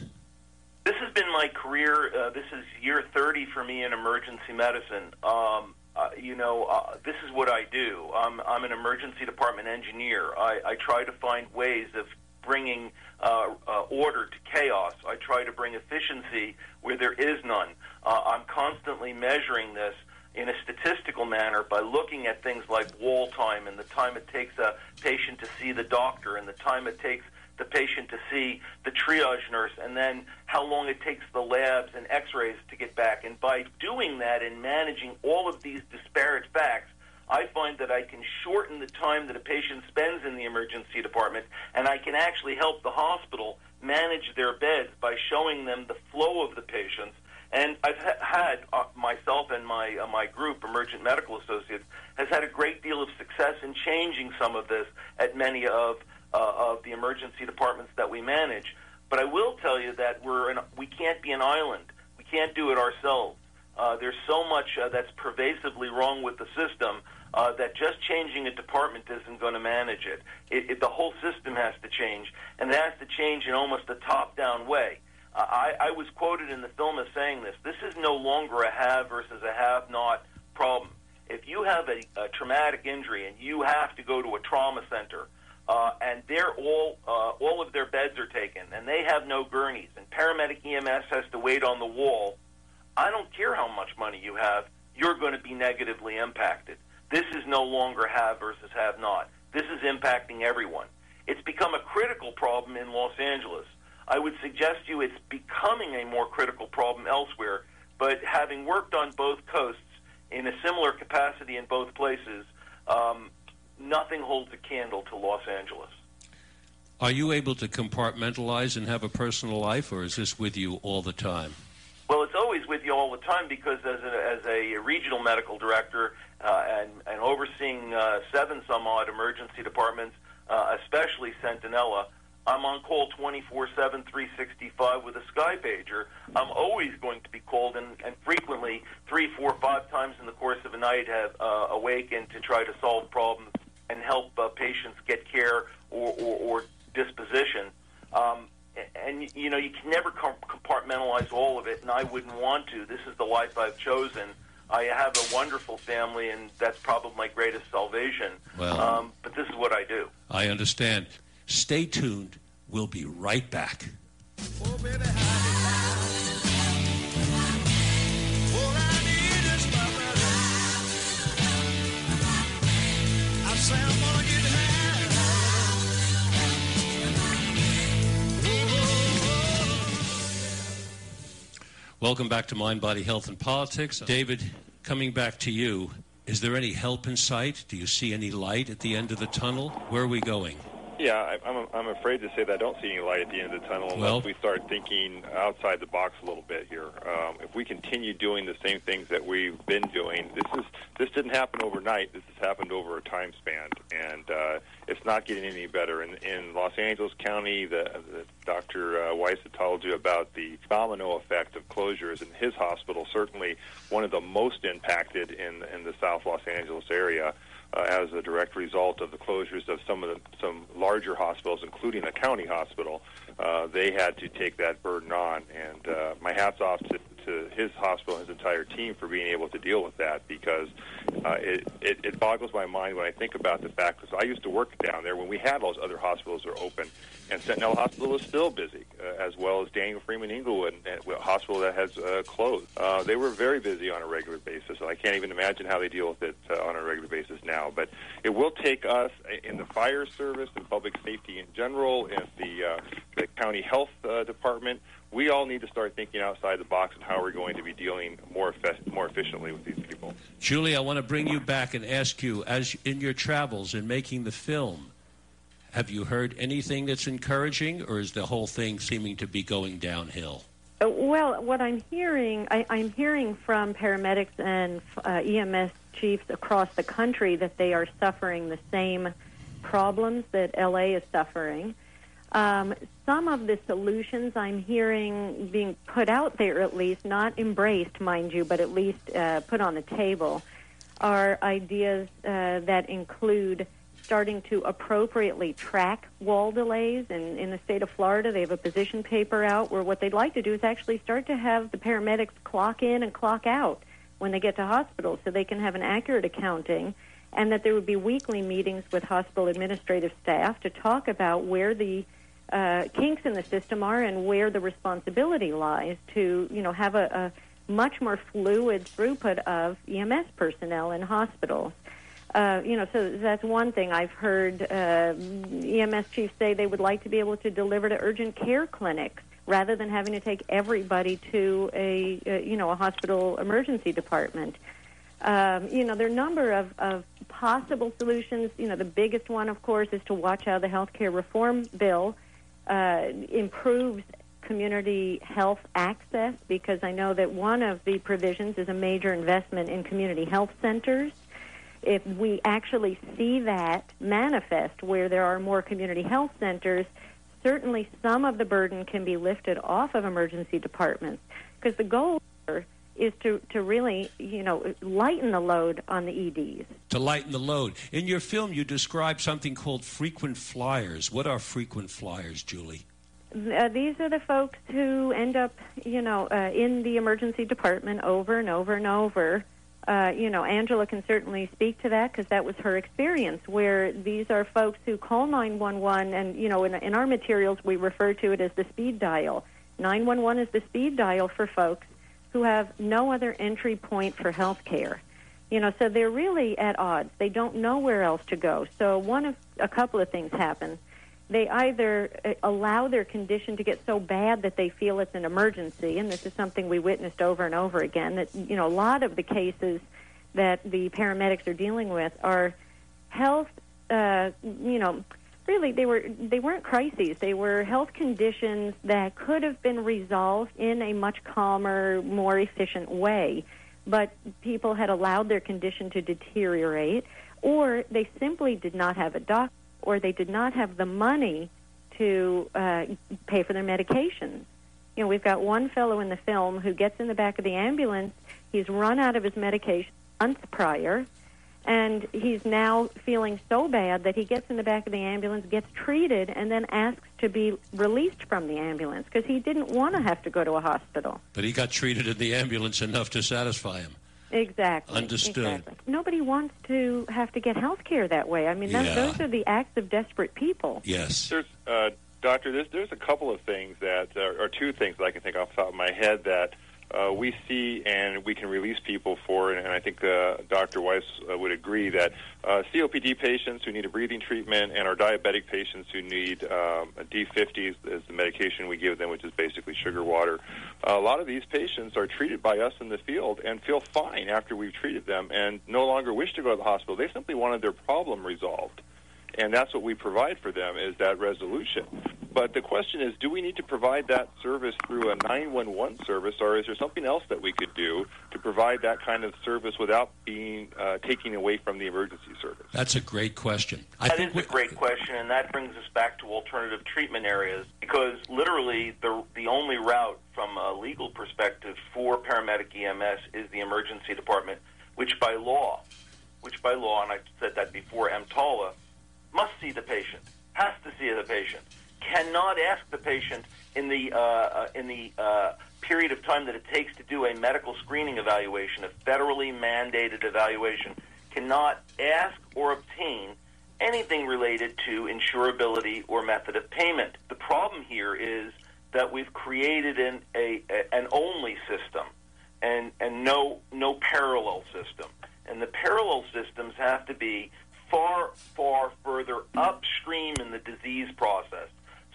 This has been my career. Uh, this is year 30 for me in emergency medicine. Um, uh, you know, uh, this is what I do. I'm, I'm an emergency department engineer. I, I try to find ways of bringing uh, uh, order to chaos. I try to bring efficiency where there is none. Uh, I'm constantly measuring this in a statistical manner by looking at things like wall time and the time it takes a patient to see the doctor and the time it takes the patient to see the triage nurse and then how long it takes the labs and x-rays to get back and by doing that and managing all of these disparate facts I find that I can shorten the time that a patient spends in the emergency department, and I can actually help the hospital manage their beds by showing them the flow of the patients. And I've ha- had uh, myself and my uh, my group, Emergent Medical Associates, has had a great deal of success in changing some of this at many of uh, of the emergency departments that we manage. But I will tell you that we're an, we can't be an island. We can't do it ourselves. Uh, there's so much uh, that's pervasively wrong with the system uh, that just changing a department isn't going to manage it. It, it. The whole system has to change, and it has to change in almost a top-down way. I, I was quoted in the film as saying this. This is no longer a have versus a have-not problem. If you have a, a traumatic injury and you have to go to a trauma center, uh, and they're all uh, all of their beds are taken, and they have no gurneys, and paramedic EMS has to wait on the wall. I don't care how much money you have, you're going to be negatively impacted. This is no longer have versus have not. This is impacting everyone. It's become a critical problem in Los Angeles. I would suggest to you it's becoming a more critical problem elsewhere, but having worked on both coasts in a similar capacity in both places, um, nothing holds a candle to Los Angeles. Are you able to compartmentalize and have a personal life, or is this with you all the time? Well, it's always with you all the time because as a, as a regional medical director uh, and, and overseeing uh, seven some odd emergency departments, uh, especially Centinela, I'm on call 24 7, 365 with a sky pager. I'm always going to be called, and, and frequently, three, four, five times in the course of a night, have uh, awakened to try to solve problems and help uh, patients get care or, or, or disposition. Um, and you know you can never compartmentalize all of it, and I wouldn't want to. This is the life I've chosen. I have a wonderful family, and that's probably my greatest salvation. Well, um, but this is what I do. I understand. Stay tuned. We'll be right back. Welcome back to Mind, Body, Health, and Politics. David, coming back to you, is there any help in sight? Do you see any light at the end of the tunnel? Where are we going? Yeah, I, I'm, I'm afraid to say that I don't see any light at the end of the tunnel unless Well- we start thinking outside the box a little bit here. Um, if we continue doing the same things that we've been doing, this is this didn't happen overnight. This has happened over a time span, and uh, it's not getting any better. In, in Los Angeles County, the, the Dr. Uh, Weiss had told you about the domino effect of closures in his hospital. Certainly, one of the most impacted in in the South Los Angeles area uh, as a direct result of the closures of some of the some larger hospitals, including a county hospital. Uh, they had to take that burden on, and uh, my hats off to, to his hospital and his entire team for being able to deal with that because uh, it, it, it boggles my mind when I think about the fact because I used to work down there when we had those other hospitals that were open, and Centinela Hospital is still busy, uh, as well as Daniel Freeman Inglewood, uh, hospital that has uh, closed. Uh, they were very busy on a regular basis, and I can't even imagine how they deal with it uh, on a regular basis now. But it will take us in the fire service and public safety in general, and the, uh, the county health uh, department. We all need to start thinking outside the box and how we're going to be dealing more effe- more efficiently with these people. Julie, I want to bring you back and ask you, as in your travels in making the film, have you heard anything that's encouraging, or is the whole thing seeming to be going downhill? Uh, Well, what I'm hearing, I, I'm hearing from paramedics and uh, EMS chiefs across the country that they are suffering the same problems that LA is suffering. Um, some of the solutions I'm hearing being put out there, at least not embraced, mind you, but at least uh, put on the table, are ideas uh, that include starting to appropriately track wall delays. And in the state of Florida, they have a position paper out where what they'd like to do is actually start to have the paramedics clock in and clock out when they get to hospitals so they can have an accurate accounting and that there would be weekly meetings with hospital administrative staff to talk about where the uh, kinks in the system are and where the responsibility lies to, you know, have a, a much more fluid throughput of EMS personnel in hospitals. Uh, you know, so that's one thing I've heard uh, EMS chiefs say they would like to be able to deliver to urgent care clinics rather than having to take everybody to a, uh, you know, a hospital emergency department. Um, you know, there are a number of, of possible solutions. You know, the biggest one, of course, is to watch how the health care reform bill uh, improves community health access because I know that one of the provisions is a major investment in community health centers if we actually see that manifest where there are more community health centers, certainly some of the burden can be lifted off of emergency departments because the goal is to, to really, you know, lighten the load on the EDs. To lighten the load. In your film, you describe something called frequent flyers. What are frequent flyers, Julie? Uh, these are the folks who end up, you know, uh, in the emergency department over and over and over uh, you know, Angela can certainly speak to that because that was her experience. Where these are folks who call 911, and you know, in, in our materials we refer to it as the speed dial. 911 is the speed dial for folks who have no other entry point for health care. You know, so they're really at odds. They don't know where else to go. So one of a couple of things happen they either uh, allow their condition to get so bad that they feel it's an emergency, and this is something we witnessed over and over again. That you know, a lot of the cases that the paramedics are dealing with are health. Uh, you know, really, they were they weren't crises. They were health conditions that could have been resolved in a much calmer, more efficient way, but people had allowed their condition to deteriorate, or they simply did not have a doctor or they did not have the money to uh, pay for their medications. You know, we've got one fellow in the film who gets in the back of the ambulance. He's run out of his medication months prior, and he's now feeling so bad that he gets in the back of the ambulance, gets treated, and then asks to be released from the ambulance because he didn't want to have to go to a hospital. But he got treated in the ambulance enough to satisfy him. Exactly. Understood. Exactly. Nobody wants to have to get health care that way. I mean, yeah. those are the acts of desperate people. Yes. There's, uh, Doctor, there's, there's a couple of things that, uh, or two things that I can think off the top of my head that uh, we see and we can release people for, and, I think uh, Dr. Weiss uh, would agree that uh, COPD patients who need a breathing treatment and our diabetic patients who need um, D50s is the medication we give them, which is basically sugar water. a lot of these patients are treated by us in the field and feel fine after we've treated them and no longer wish to go to the hospital. They simply wanted their problem resolved and that's what we provide for them is that resolution. But the question is, do we need to provide that service through a 911 service, or is there something else that we could do to provide that kind of service without being uh, taking away from the emergency service? That's a great question. I that is a great question, and that brings us back to alternative treatment areas because literally the the only route from a legal perspective for paramedic EMS is the emergency department, which by law, which by law, and I've said that before, EMTALA must see the patient, has to see the patient, cannot ask the patient in the uh, uh, in the uh, period of time that it takes to do a medical screening evaluation, a federally mandated evaluation, cannot ask or obtain anything related to insurability or method of payment. The problem here is that we've created an a, a an only system and and no no parallel system. And the parallel systems have to be far, far further upstream in the disease process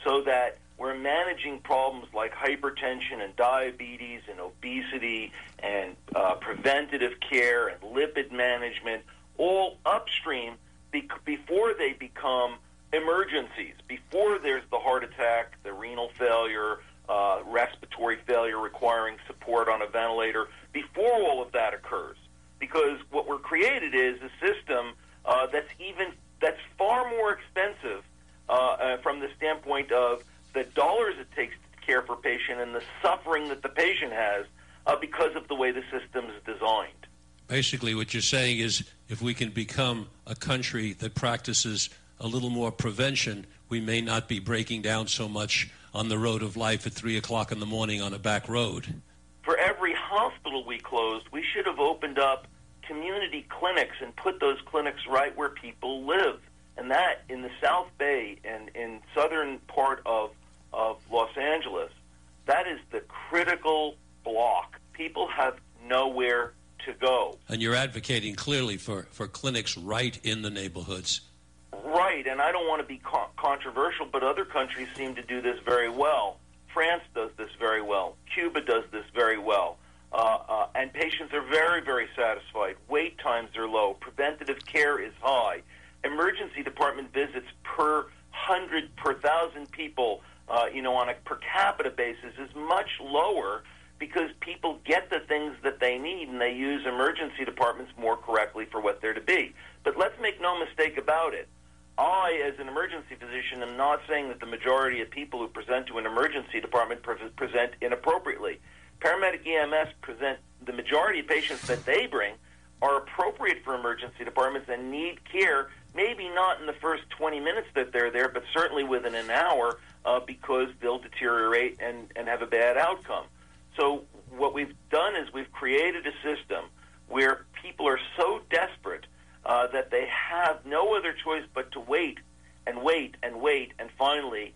so that we're managing problems like hypertension and diabetes and obesity and uh, preventative care and lipid management all upstream be- before they become emergencies, before there's the heart attack, the renal failure, uh, respiratory failure requiring support on a ventilator, before all of that occurs. Because what we're created is a system uh, that's even that's far more expensive uh, uh, from the standpoint of the dollars it takes to care for a patient and the suffering that the patient has uh, because of the way the system is designed. Basically, what you're saying is if we can become a country that practices a little more prevention, we may not be breaking down so much on the road of life at 3 o'clock in the morning on a back road. For every hospital we closed, we should have opened up community clinics and put those clinics right where people live. And that in the South Bay and in southern part of, of Los Angeles, that is the critical block. People have nowhere to go. And you're advocating clearly for, for clinics right in the neighborhoods. Right, and I don't want to be co- controversial, but other countries seem to do this very well. France does this very well. Cuba does this very well. Uh, uh, and patients are very, very satisfied. Wait times are low. Preventative care is high. Emergency department visits per hundred per thousand people, uh, you know, on a per capita basis is much lower because people get the things that they need and they use emergency departments more correctly for what they're to be. But let's make no mistake about it. I, as an emergency physician, am not saying that the majority of people who present to an emergency department pre- present inappropriately. Paramedic EMS present the majority of patients that they bring are appropriate for emergency departments and need care, maybe not in the first 20 minutes that they're there, but certainly within an hour uh, because they'll deteriorate and, and have a bad outcome. So what we've done is we've created a system where people are so desperate uh, that they have no other choice but to wait and wait and wait and finally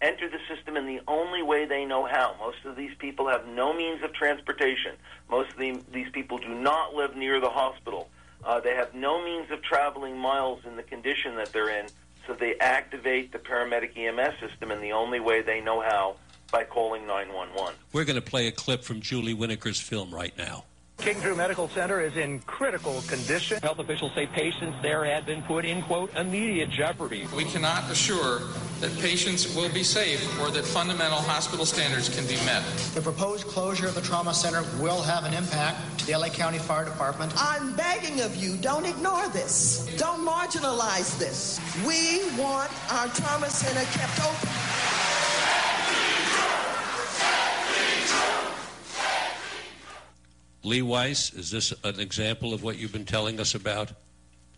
enter the system in the only way they know how. Most of these people have no means of transportation. Most of the, these people do not live near the hospital. Uh, they have no means of traveling miles in the condition that they're in, so they activate the paramedic EMS system in the only way they know how by calling 911. We're going to play a clip from Julie Winokur's film right now. King Drew Medical Center is in critical condition. Health officials say patients there had been put in, quote, immediate jeopardy. We cannot assure that patients will be safe or that fundamental hospital standards can be met. The proposed closure of the trauma center will have an impact to the LA County Fire Department. I'm begging of you, don't ignore this. Don't marginalize this. We want our trauma center kept open. Lee Weiss, is this an example of what you've been telling us about?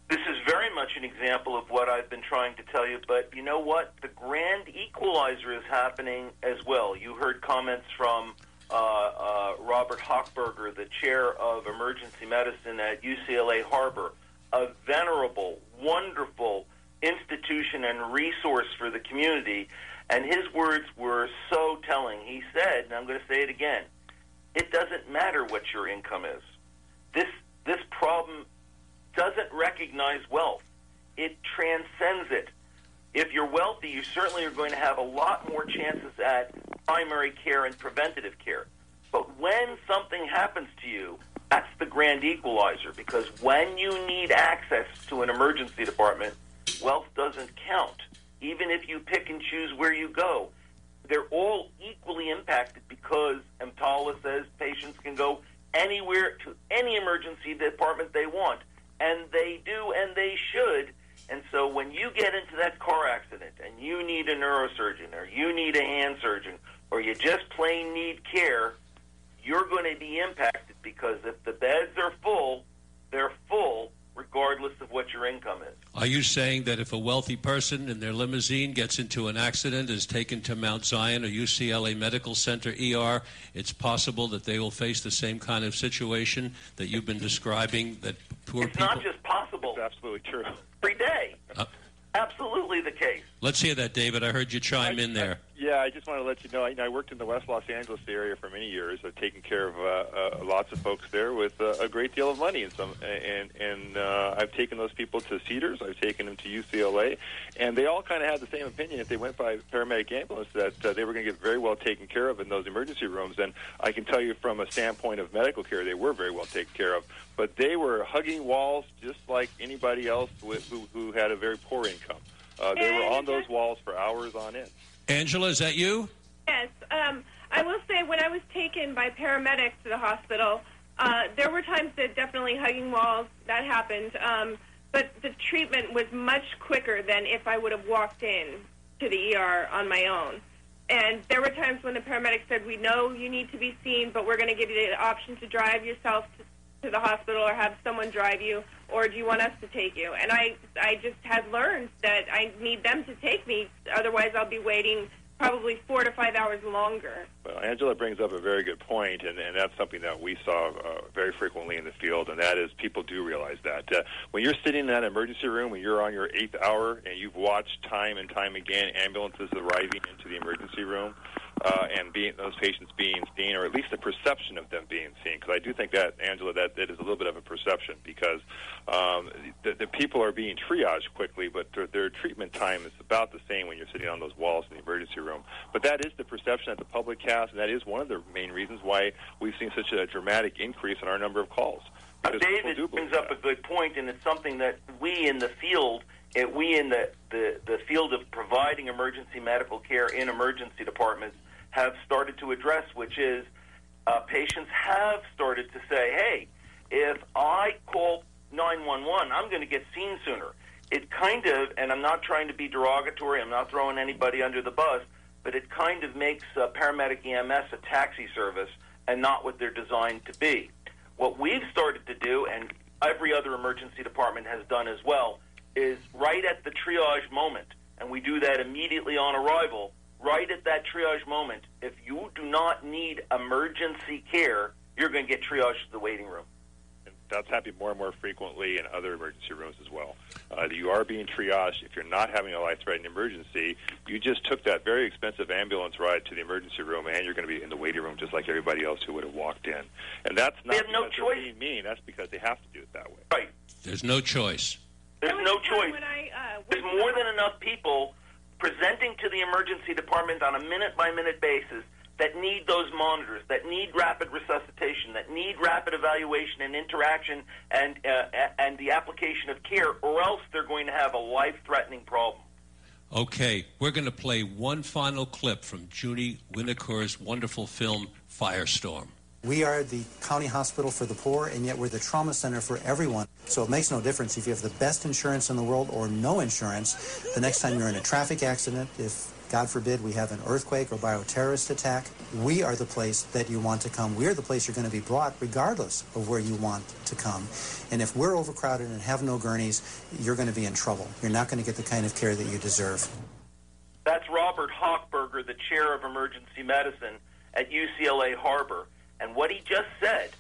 This is very much an example of what I've been trying to tell you, but you know what? The grand equalizer is happening as well. You heard comments from uh, uh, Robert Hockberger, the chair of emergency medicine at UCLA Harbor, a venerable, wonderful institution and resource for the community. And his words were so telling. He said, and I'm going to say it again, it doesn't matter what your income is. This this problem doesn't recognize wealth. It transcends it. If you're wealthy, you certainly are going to have a lot more chances at primary care and preventative care. But when something happens to you, that's the grand equalizer because when you need access to an emergency department, wealth doesn't count. Even if you pick and choose where you go, they're all equally impacted because EMTALA says patients can go anywhere to any emergency department they want, and they do, and they should. And so when you get into that car accident and you need a neurosurgeon or you need a hand surgeon or you just plain need care, you're going to be impacted because if the beds are full, they're full regardless of what your income is. Are you saying that if a wealthy person in their limousine gets into an accident, is taken to Mount Zion or UCLA Medical Center ER, it's possible that they will face the same kind of situation that you've been describing? That poor it's people. not just possible. It's absolutely true. Every day. Uh, Absolutely the case. Let's hear that, David. I heard you chime in there. Yeah, I just want to let you know. I, I worked in the West Los Angeles area for many years, I've taken care of uh, uh, lots of folks there with uh, a great deal of money, and some, and and uh, I've taken those people to Cedars, I've taken them to UCLA, and they all kind of had the same opinion. If they went by paramedic ambulance, that uh, they were going to get very well taken care of in those emergency rooms. And I can tell you from a standpoint of medical care, they were very well taken care of. But they were hugging walls just like anybody else with, who, who had a very poor income. Uh, they were on those walls for hours on end. Angela, is that you? Yes. Um, I will say, when I was taken by paramedics to the hospital, uh, there were times that definitely hugging walls that happened, um, but the treatment was much quicker than if I would have walked in to the ER on my own. And there were times when the paramedic said, "We know you need to be seen, but we're going to give you the option to drive yourself to, to the hospital or have someone drive you, or do you want us to take you? And I, I just had learned that I need them to take me, otherwise I'll be waiting probably four to five hours longer. Well, Angela brings up a very good point, and, and that's something that we saw uh, very frequently in the field, and that is people do realize that. Uh, when you're sitting in that emergency room, when you're on your eighth hour, and you've watched time and time again ambulances arriving into the emergency room, uh, and being those patients being seen, or at least the perception of them being seen. Because I do think that Angela, that that is a little bit of a perception because um, the, the people are being triaged quickly, but their, their treatment time is about the same when you're sitting on those walls in the emergency room. But that is the perception that the public has, and that is one of the main reasons why we've seen such a dramatic increase in our number of calls. Because David brings up a good point, and it's something that we in the field, eh, we in the, the, the field of providing emergency medical care in emergency departments, have started to address, which is uh, patients have started to say, hey, if I call 911, I'm going to get seen sooner. It kind of, and I'm not trying to be derogatory, I'm not throwing anybody under the bus, but it kind of makes uh, paramedic EMS a taxi service and not what they're designed to be. What we've started to do, and every other emergency department has done as well, is right at the triage moment, and we do that immediately on arrival, right at that triage moment, if you do not need emergency care, you're going to get triaged to the waiting room. And That's happening more and more frequently in other emergency rooms as well. Uh, you are being triaged. If you're not having a life-threatening emergency, you just took that very expensive ambulance ride to the emergency room, and you're going to be in the waiting room just like everybody else who would have walked in. And that's not have no because choice. they're being mean. That's because they have to do it that way. Right. There's no choice. There's no choice. There's more than enough people presenting to the emergency department on a minute by minute basis that need those monitors, that need rapid resuscitation, that need rapid evaluation and interaction and uh, and the application of care, or else they're going to have a life threatening problem. Okay, we're going to play one final clip from Julie Winokur's wonderful film Firestorm. We are the county hospital for the poor, and yet we're the trauma center for everyone. So it makes no difference if you have the best insurance in the world or no insurance. The next time you're in a traffic accident, if God forbid we have an earthquake or bioterrorist attack, we are the place that you want to come. We're the place you're going to be brought regardless of where you want to come. And if we're overcrowded and have no gurneys, you're going to be in trouble. You're not going to get the kind of care that you deserve. That's Robert Hockberger, the chair of emergency medicine at UCLA Harbor. And what he just said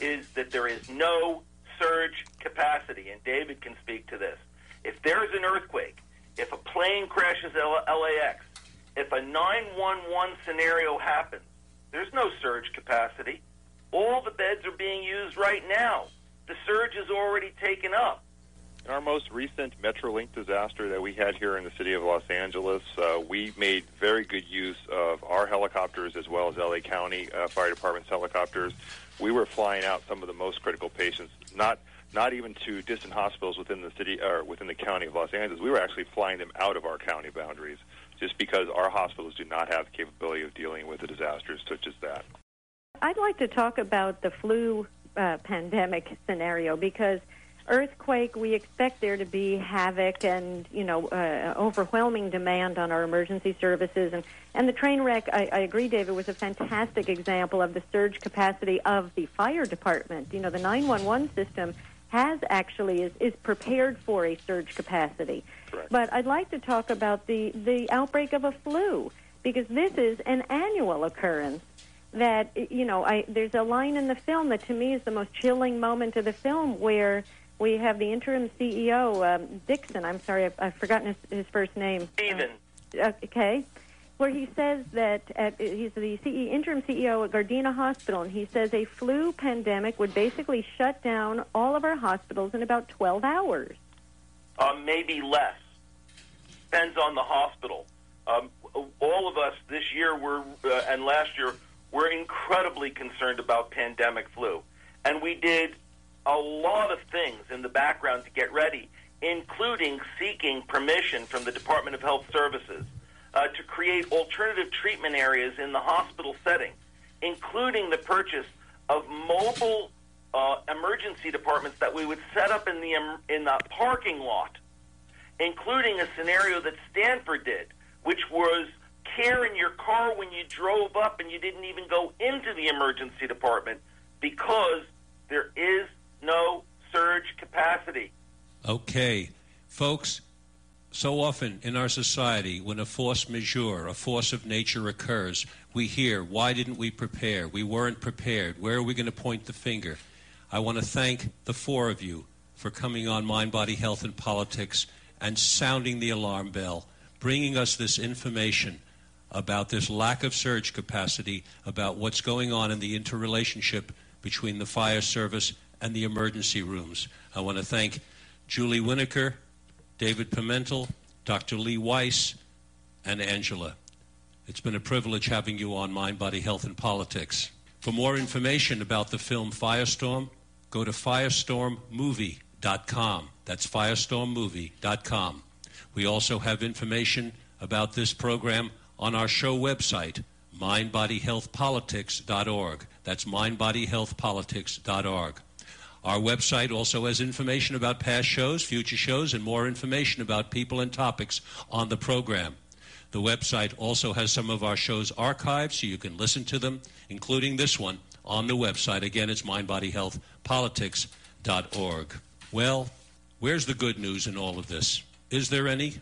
is that there is no surge capacity, and David can speak to this. If there's an earthquake, if a plane crashes LAX, if a 911 scenario happens, there's no surge capacity. All the beds are being used right now. The surge is already taken up. In our most recent Metrolink disaster that we had here in the city of Los Angeles, uh, we made very good use of our helicopters as well as LA County uh, Fire Department's helicopters. We were flying out some of the most critical patients, not not even to distant hospitals within the city or within the county of Los Angeles. We were actually flying them out of our county boundaries, just because our hospitals do not have the capability of dealing with a disaster such as that. I'd like to talk about the flu uh, pandemic scenario because earthquake, we expect there to be havoc and you know uh, overwhelming demand on our emergency services, and and the train wreck. I, I agree, David, was a fantastic example of the surge capacity of the fire department. You know, the 911 system has actually is, is prepared for a surge capacity. But I'd like to talk about the the outbreak of a flu because this is an annual occurrence that you know I there's a line in the film that to me is the most chilling moment of the film where we have the interim CEO um, Dixon. I'm sorry, I've, I've forgotten his, his first name. Stephen. Uh, okay, where he says that at, he's the CE, interim CEO at Gardena Hospital, and he says a flu pandemic would basically shut down all of our hospitals in about 12 hours. uh, maybe less. Depends on the hospital. Um, all of us this year were, uh, and last year, were incredibly concerned about pandemic flu. And we did a lot of things in the background to get ready, including seeking permission from the Department of Health Services uh, to create alternative treatment areas in the hospital setting, including the purchase of mobile uh, emergency departments that we would set up in the in the parking lot, including a scenario that Stanford did, which was care in your car when you drove up and you didn't even go into the emergency department because There is no surge capacity. Okay. Folks, so often in our society, when a force majeure, a force of nature occurs, we hear, why didn't we prepare? We weren't prepared. Where are we going to point the finger? I want to thank the four of you for coming on Mind, Body, Health, and Politics and sounding the alarm bell, bringing us this information about this lack of surge capacity, about what's going on in the interrelationship between the fire service and the emergency rooms. I want to thank Julie Winokur, David Pimentel, Dr. Lee Weiss, and Angela. It's been a privilege having you on Mind, Body, Health, and Politics. For more information about the film Firestorm, go to firestormmovie.com. That's firestormmovie.com. We also have information about this program on our show website, mindbodyhealthpolitics.org. That's mindbodyhealthpolitics.org. Our website also has information about past shows, future shows, and more information about people and topics on the program. The website also has some of our shows archived so you can listen to them, including this one, on the website. Again, it's mindbodyhealthpolitics.org. Well, where's the good news in all of this? Is there any?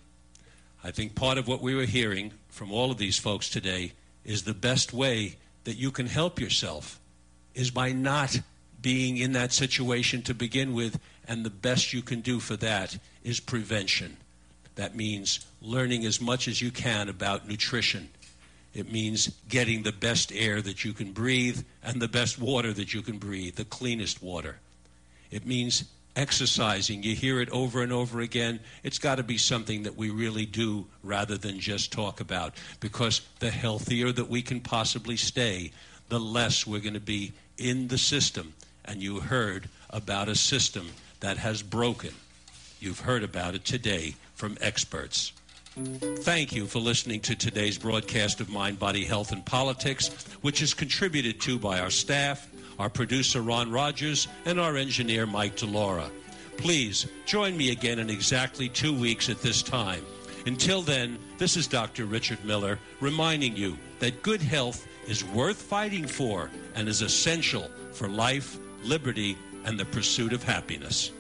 I think part of what we were hearing from all of these folks today is the best way that you can help yourself is by not being in that situation to begin with, and the best you can do for that is prevention. That means learning as much as you can about nutrition. It means getting the best air that you can breathe and the best water that you can breathe, the cleanest water. It means exercising. You hear it over and over again. It's got to be something that we really do rather than just talk about because the healthier that we can possibly stay, the less we're going to be in the system and you heard about a system that has broken. You've heard about it today from experts. Thank you for listening to today's broadcast of Mind, Body, Health, and Politics, which is contributed to by our staff, our producer Ron Rogers, and our engineer Mike DeLaura. Please join me again in exactly two weeks at this time. Until then, this is Dr. Richard Miller reminding you that good health is worth fighting for and is essential for life liberty, and the pursuit of happiness.